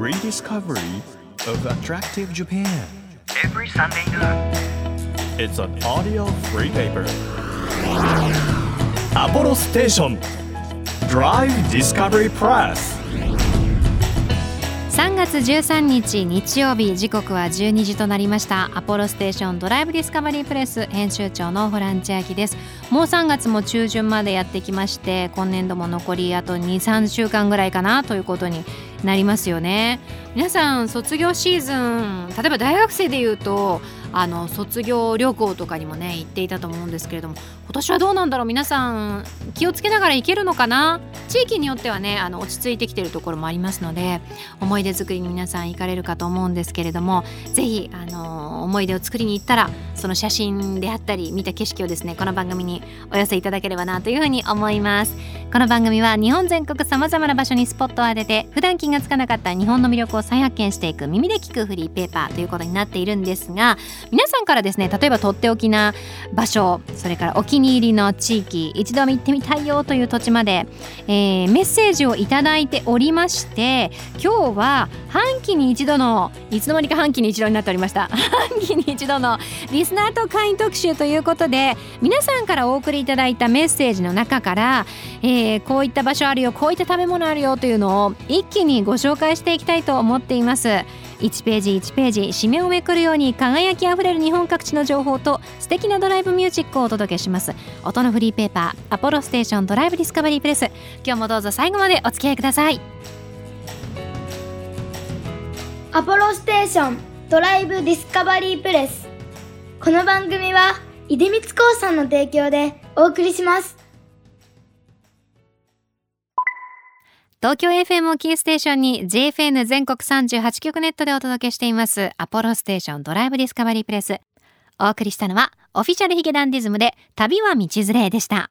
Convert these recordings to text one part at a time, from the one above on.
rediscovery of attractive Japan. every Sunday noon. It's an audio free paper. Apollo Station Drive Discovery Press. 3月13日日曜日時刻は12時となりましたアポロステーションドライブディスカバリープレス編集長のホラン千秋ですもう3月も中旬までやってきまして今年度も残りあと23週間ぐらいかなということになりますよね。皆さん卒業シーズン例えば大学生でいうとあの卒業旅行とかにもね行っていたと思うんですけれども今年はどうなんだろう？皆さん気をつけながら行けるのかな？地域によってはねあの落ち着いてきてるところもありますので思い出作りに皆さん行かれるかと思うんですけれどもぜひあの思い出を作りに行ったらその写真であったり見た景色をですねこの番組にお寄せいただければなというふうに思います。この番組は日本全国さまざまな場所にスポットを当てて普段気がつかなかった日本の魅力を再発見していく耳で聞くフリーペーパーということになっているんですが皆さんからですね例えばとっておきな場所それからお気に入りの地域一度は行ってみたいよという土地まで、えーメッセージをいただいておりまして今日は半期に一度のいつの間にか半期に一度になっておりました。半期に一度のリスナーと会員特集ということで皆さんからお送りいただいたメッセージの中から、えーこういった場所あるよこういった食べ物あるよというのを一気にご紹介していきたいと思っています。1ページ1ページ締めをめくるように輝きあふれる日本各地の情報と素敵なドライブミュージックをお届けします。音のフリーペーパーアポロステーションドライブディスカバリープレス。今日もどうぞ最後までお付き合いください。アポロステーションドライブディスカバリープレス。この番組は出光興産の提供でお送りします。東京 FM をキーステーションに JFN 全国38局ネットでお届けしています。アポロステーションドライブディスカバリープレス。お送りしたのはオフィシャルヒゲダンディズムで旅は道連れでした。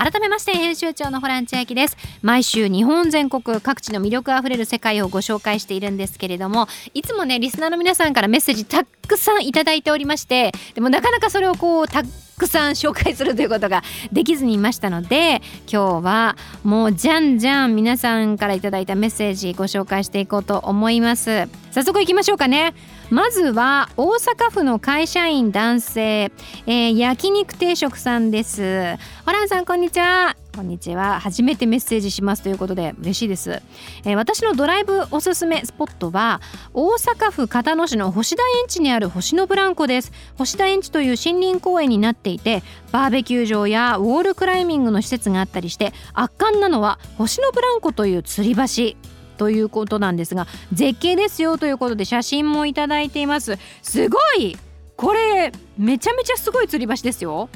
改めまして編集長のホラン千秋です。毎週日本全国各地の魅力あふれる世界をご紹介しているんですけれどもいつもねリスナーの皆さんからメッセージたくさんいただいておりましてでもなかなかそれをこうたくさん紹介するということができずにいましたので今日はもうじゃんじゃん皆さんからいただいたメッセージご紹介していこうと思います。早速いきましょうかね。まずは大阪府の会社員男性、えー焼肉定食さんです。ホランさんこんにちは。こんにちは。初めてメッセージしますということで嬉しいです、えー私のドライブおすすめスポットは大阪府片野市の星田園地にある星のブランコです。星田園地という森林公園になっていてバーベキュー場やウォールクライミングの施設があったりして圧巻なのは星のブランコという吊り橋ということなんですが絶景ですよということで写真もいただいています。すごい!これめちゃめちゃすごい吊り橋ですよ。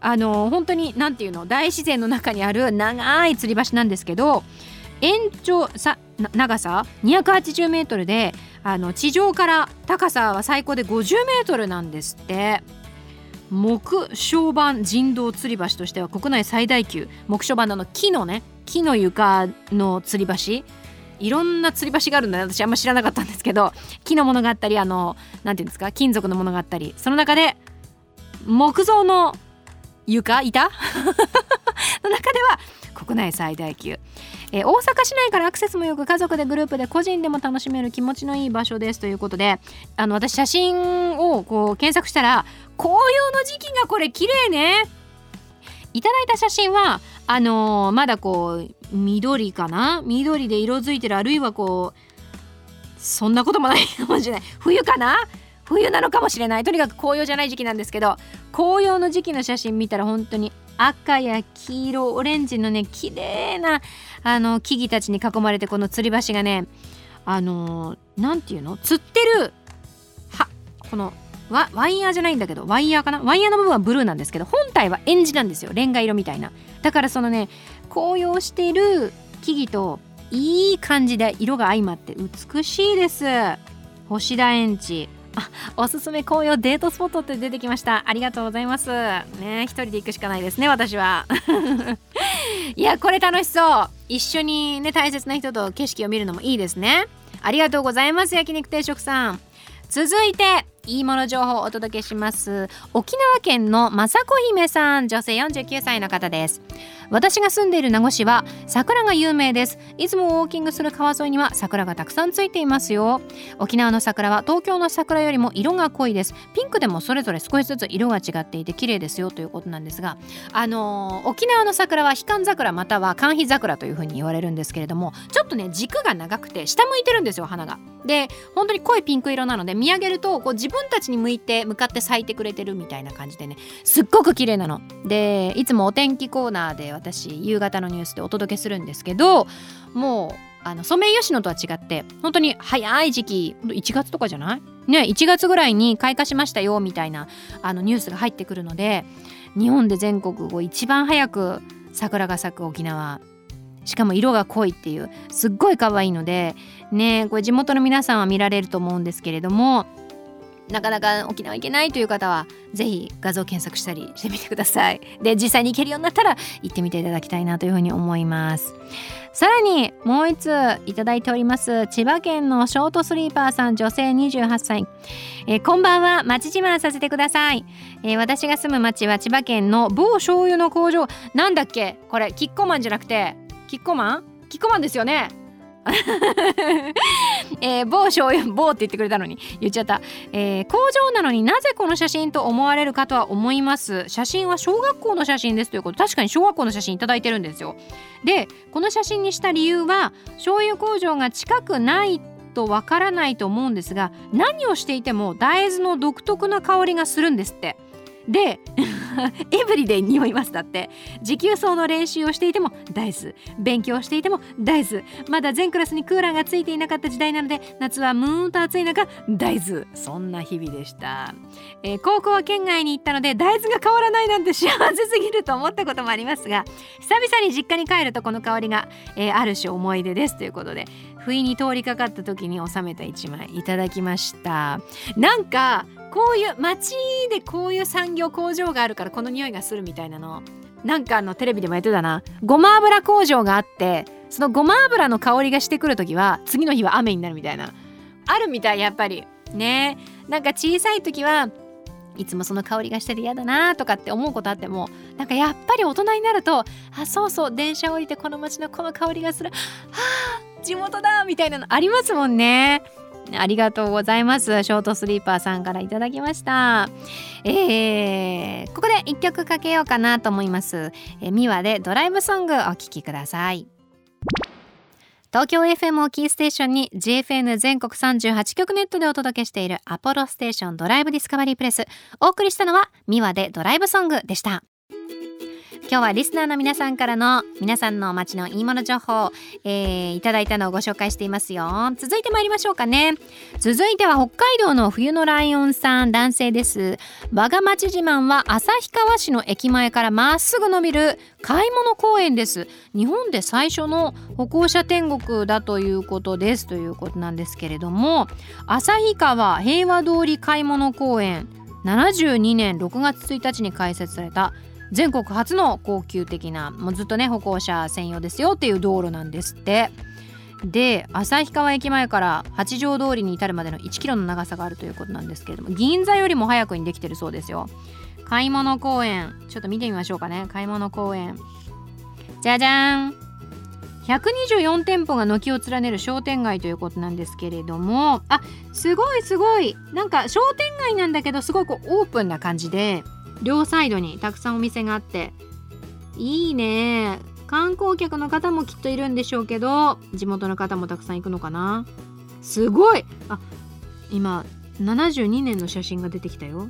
あの本当に何ていうの大自然の中にある長い吊り橋なんですけど延長さ長さ？280メートルであの地上から高さは最高で50メートルなんですって。木小板人道吊り橋としては国内最大級。木小板の木のね木の床の吊り橋。いろんな吊り橋があるんだ私あんま知らなかったんですけど木のものがあったりあのなんていうんですか金属のものがあったりその中で木造の床板 の中では国内最大級、え大阪市内からアクセスもよく家族でグループで個人でも楽しめる気持ちのいい場所ですということであの私写真をこう検索したら紅葉の時期がこれ綺麗ね。いただいた写真はあのーまだこう緑かな？緑で色づいてるあるいはこうそんなこともないかもしれない。冬かな？冬なのかもしれない。とにかく紅葉じゃない時期なんですけど紅葉の時期の写真見たら本当に赤や黄色オレンジのね綺麗なあの木々たちに囲まれてこの吊り橋がねあのーていうの？釣ってるはこのワワイヤーじゃないんだけどワイヤーかな？ワイヤーの部分はブルーなんですけど本体はエンジなんですよ。レンガ色みたいな。だからそのね紅葉してる木々といい感じで色が相まって美しいです。星田園地。あおすすめ紅葉デートスポットって出てきました。ありがとうございます。ね一人で行くしかないですね私は。いやこれ楽しそう。一緒にね大切な人と景色を見るのもいいですね。ありがとうございます焼肉定食さん。続いていいもの情報をお届けします。沖縄県の雅子姫さん女性49歳の方です。私が住んでいる名護市は桜が有名です。いつもウォーキングする川沿いには桜がたくさんついていますよ。沖縄の桜は東京の桜よりも色が濃いです。ピンクでもそれぞれ少しずつ色が違っていて綺麗ですよということなんですがあのー、沖縄の桜は彼岸桜または寒肥桜というふうに言われるんですけれどもちょっとね軸が長くて下向いてるんですよ花が。で本当に濃いピンク色なので見上げるとこう自分たちに向いて向かって咲いてくれてるみたいな感じでねすっごく綺麗なの。でいつもお天気コーナーで私夕方のニュースでお届けするんですけどもうあのソメイヨシノとは違って本当に早い時期1月とかじゃない？ね1月ぐらいに開花しましたよみたいなあのニュースが入ってくるので日本で全国を一番早く桜が咲く沖縄。しかも色が濃いっていうすっごい可愛いのでねこれ地元の皆さんは見られると思うんですけれどもなかなか沖縄行けないという方はぜひ画像検索したりしてみてください。で実際に行けるようになったら行ってみていただきたいなというふうに思います。さらにもう一ついただいております。千葉県のショートスリーパーさん女性28歳、えー、こんばんは。町自慢させてください、えー、私が住む町は千葉県の某醤油の工場。なんだっけ？これキッコーマンじゃなくてキッコーマン？キッコーマンですよね。えー、某醤油某って言ってくれたのに。言っちゃった、えー、工場なのになぜこの写真と思われるかとは思います。写真は小学校の写真ですということ。確かに小学校の写真頂いてるんですよ。でこの写真にした理由は醤油工場が近くないとわからないと思うんですが何をしていても大豆の独特な香りがするんですって。で エブリデイ匂いますだって。持久走の練習をしていても大豆。勉強していても大豆。まだ全クラスにクーラーがついていなかった時代なので夏はムーンと暑い中大豆。そんな日々でした、えー、高校は県外に行ったので大豆が変わらないなんて幸せすぎると思ったこともありますが久々に実家に帰るとこの香りが、えー、ある種思い出です。ということで不意に通りかかった時に収めた一枚いただきました。なんかこういう街でこういう産業工場があるからこの匂いがするみたいなの。なんかあのテレビでもやってたな。ごま油工場があってそのごま油の香りがしてくる時は次の日は雨になるみたいな。あるみたいやっぱり。ね。なんか小さい時はいつもその香りがしてて嫌だなとかって思うことあってもなんかやっぱり大人になるとあそうそう電車降りてこの街のこの香りがする。はあ地元だみたいなのありますもんねありがとうございます。ショートスリーパーさんからいただきました。えー、ここで一曲かけようかなと思います。え、ミワでドライブソングお聴きください。東京 FM をキーステーションに GFN 全国38局ネットでお届けしているアポロステーションドライブディスカバリープレスお送りしたのはミワでドライブソングでした今日はリスナーの皆さんからの皆さんの街のいいもの情報、えー、いただいたのをご紹介していますよ。続いて参りましょうかね。続いては北海道の冬のライオンさん男性です。我が町自慢は旭川市の駅前からまっすぐ伸びる買い物公園です。日本で最初の歩行者天国だということです。ということなんですけれども旭川平和通り買い物公園72年6月1日に開設された全国初の高級的なもうずっとね歩行者専用ですよっていう道路なんですって。で旭川駅前から八条通りに至るまでの1キロの長さがあるということなんですけれども銀座よりも早くにできてるそうですよ。買い物公園。ちょっと見てみましょうかね。買い物公園。じゃじゃん。124店舗が軒を連ねる商店街ということなんですけれども。あすごいすごい。なんか商店街なんだけどすごいこうオープンな感じで。両サイドにたくさんお店があっていいね。観光客の方もきっといるんでしょうけど地元の方もたくさん行くのかな。すごい。あ今72年の写真が出てきたよ。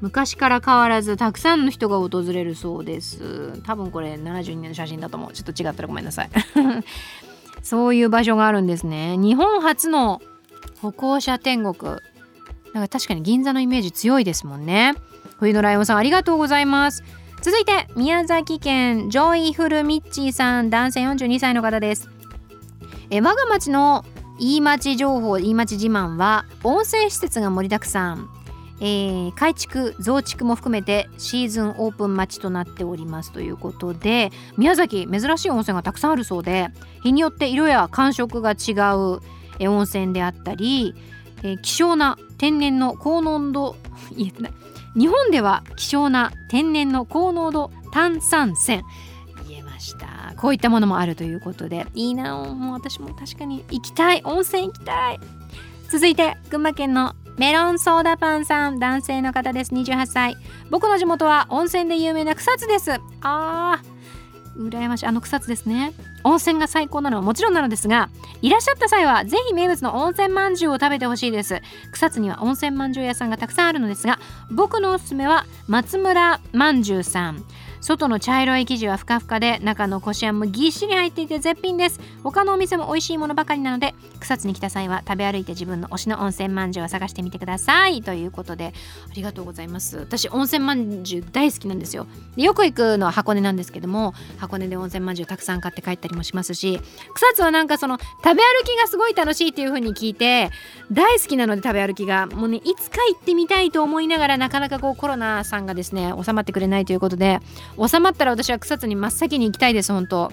昔から変わらずたくさんの人が訪れるそうです。多分これ72年の写真だと思う。ちょっと違ったらごめんなさい。そういう場所があるんですね。日本初の歩行者天国。なんか確かに銀座のイメージ強いですもんね。冬のライオンさんありがとうございます。続いて宮崎県ジョイフルミッチーさん男性42歳の方です。え我が町のいい町情報いい町自慢は温泉施設が盛りだくさん、えー、改築増築も含めてシーズンオープン待ちとなっております。ということで宮崎珍しい温泉がたくさんあるそうで日によって色や感触が違う温泉であったり、えー、希少な天然の高濃度 言えてない。日本では希少な天然の高濃度炭酸泉。言えました。こういったものもあるということで。いいな。もう私も確かに行きたい。温泉行きたい。続いて群馬県のメロンソーダパンさん。男性の方です。28歳。僕の地元は温泉で有名な草津です。あー。羨ましい。あの草津ですね。温泉が最高なのはもちろんなのですがいらっしゃった際はぜひ名物の温泉まんじゅうを食べてほしいです。草津には温泉まんじゅう屋さんがたくさんあるのですが僕のおすすめは松村まんじゅうさん。外の茶色い生地はふかふかで中のこしあんもぎっしり入っていて絶品です他のお店も美味しいものばかりなので草津に来た際は食べ歩いて自分の推しの温泉まんじゅうを探してみてくださいということでありがとうございます私温泉まんじゅう大好きなんですよ。でよく行くのは箱根なんですけども箱根で温泉まんじゅうたくさん買って帰ったりもしますし草津はなんかその食べ歩きがすごい楽しいっていう風に聞いて大好きなので食べ歩きがもうねいつか行ってみたいと思いながらなかなかこうコロナさんがですね収まってくれないということで収まったら私は草津に真っ先に行きたいです本当。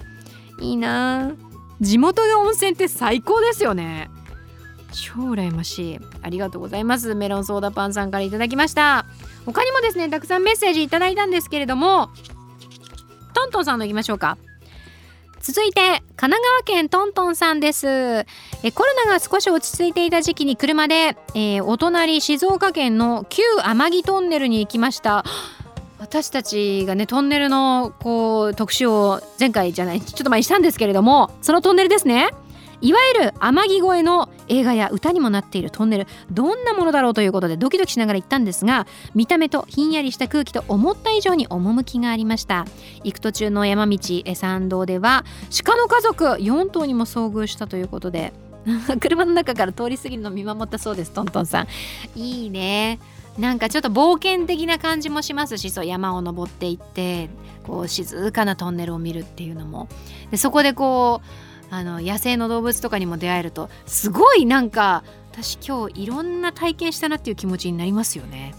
いいな地元の温泉って最高ですよね。超羨ましいありがとうございます。メロンソーダパンさんからいただきました。他にもですねたくさんメッセージいただいたんですけれどもトントンさんのいきましょうか。続いて神奈川県トントンさんです。えコロナが少し落ち着いていた時期に車で、えーお隣静岡県の旧天城トンネルに行きました。私たちがねトンネルのこう特集を前回じゃないちょっと前にしたんですけれどもそのトンネルですね。いわゆる天城越えの映画や歌にもなっているトンネル。どんなものだろうということでドキドキしながら行ったんですが見た目とひんやりした空気と思った以上に趣がありました。行く途中の山道え山道では鹿の家族4頭にも遭遇したということで 車の中から通り過ぎるのを見守ったそうですトントンさん。いいね。なんかちょっと冒険的な感じもしますしそう山を登っていってこう静かなトンネルを見るっていうのもでそこでこうあの野生の動物とかにも出会えるとすごいなんか私今日いろんな体験したなっていう気持ちになりますよね。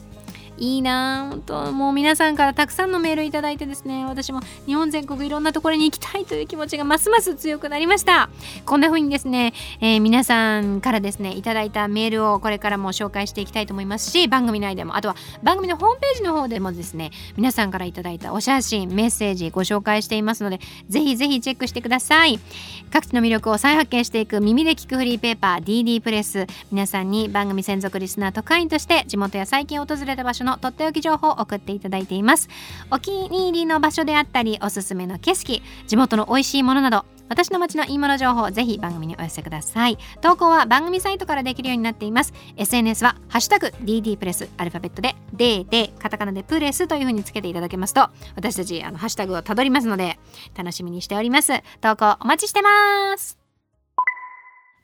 いいなあ本当もう皆さんからたくさんのメールいただいてですね。私も日本全国いろんなところに行きたいという気持ちがますます強くなりました。こんな風にですね、えー皆さんからですねいただいたメールをこれからも紹介していきたいと思いますし番組内でもあとは番組のホームページの方でもですね皆さんからいただいたお写真メッセージご紹介していますのでぜひぜひチェックしてください。各地の魅力を再発見していく耳で聞くフリーペーパー DD プレス。皆さんに番組専属リスナー特派員として地元や最近訪れた場所のとっておき情報を送っていただいています。お気に入りの場所であったりおすすめの景色地元の美味しいものなど私の街のいいもの情報ぜひ番組にお寄せください。投稿は番組サイトからできるようになっています。SNS はハッシュタグ DD プレスアルファベットで D でカタカナでプレスというふうにつけていただけますと私たちあのハッシュタグをたどりますので楽しみにしております。投稿お待ちしてます。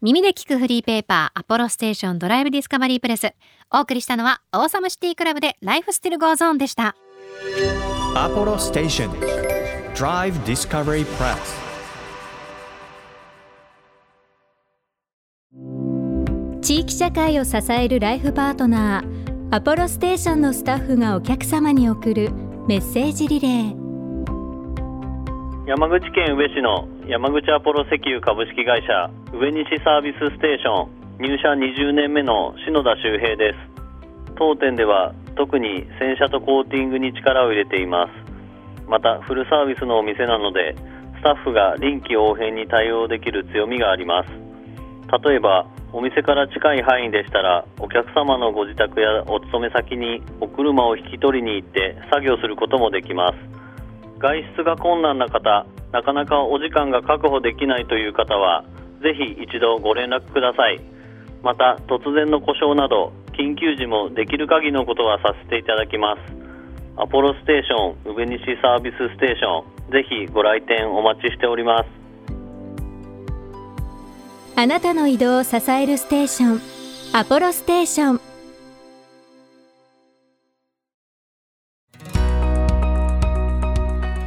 耳で聞くフリーペーパー Apollo Station Drive Discovery Press。お送りしたのは Awesome City Club で Life still goes on でした。Apollo Station Drive Discovery Press. 地域社会を支えるライフパートナーアポロステーションのスタッフがお客様に送るメッセージリレー。山口県宇部市の山口アポロ石油株式会社上西サービスステーション入社20年目の篠田修平です。当店では特に洗車とコーティングに力を入れています。またフルサービスのお店なのでスタッフが臨機応変に対応できる強みがあります。例えばお店から近い範囲でしたらお客様のご自宅やお勤め先にお車を引き取りに行って作業することもできます。外出が困難な方なかなかお時間が確保できないという方はぜひ一度ご連絡ください。また突然の故障など緊急時もできる限りのことはさせていただきます。アポロステーション宇部西サービスステーションぜひご来店お待ちしております。あなたの移動を支えるステーションアポロステーション。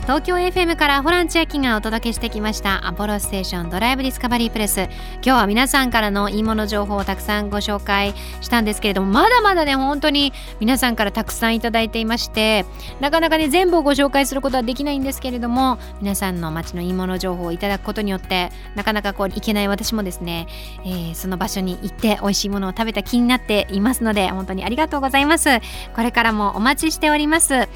東京 FM からホラン千秋がお届けしてきましたアポロステーションドライブディスカバリープレス今日は皆さんからのいいもの情報をたくさんご紹介したんですけれどもまだまだね本当に皆さんからたくさんいただいていましてなかなかね全部をご紹介することはできないんですけれども皆さんの街のいいもの情報をいただくことによってなかなかこういけない私もですね、えー、その場所に行って美味しいものを食べた気になっていますので本当にありがとうございます。これからもお待ちしております、え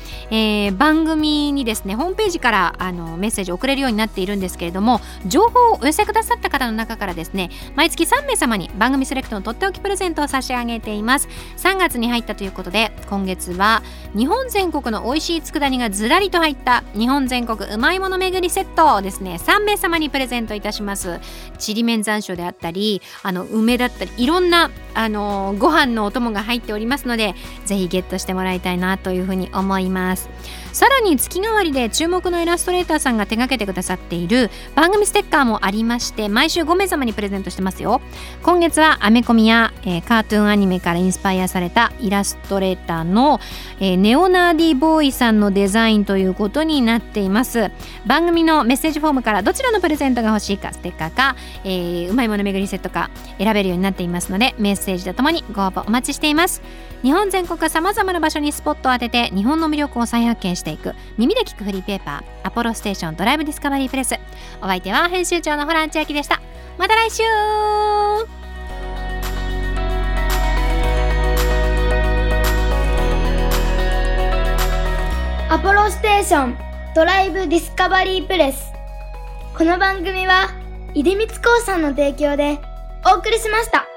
ー、番組にですねムページからあのメッセージを送れるようになっているんですけれども情報をお寄せくださった方の中からですね毎月3名様に番組セレクトのとっておきプレゼントを差し上げています。3月に入ったということで今月は日本全国の美味しい佃煮がずらりと入った日本全国うまいもの巡りセットをですね3名様にプレゼントいたします。ちりめん山椒であったりあの梅だったりいろんなあのご飯のお供が入っておりますのでぜひゲットしてもらいたいなというふうに思います。さらに月替わりで注目のイラストレーターさんが手掛けてくださっている番組ステッカーもありまして毎週5名様にプレゼントしてますよ。今月はアメコミや、えー、カートゥーンアニメからインスパイアされたイラストレーターの、えー、ネオナーディボーイさんのデザインということになっています。番組のメッセージフォームからどちらのプレゼントが欲しいかステッカーか、えー、うまいもの巡りセットか選べるようになっていますのでメッセージとともにご応募お待ちしています。日本全国さまざまな場所にスポットを当てて日本の魅力を再発見してしていく。耳で聞くフリーペーパー。アポロステーションドライブディスカバリープレスお相手は編集長のホラン千秋でした。また来週。アポロステーションドライブディスカバリープレスこの番組は出光興産の提供でお送りしました。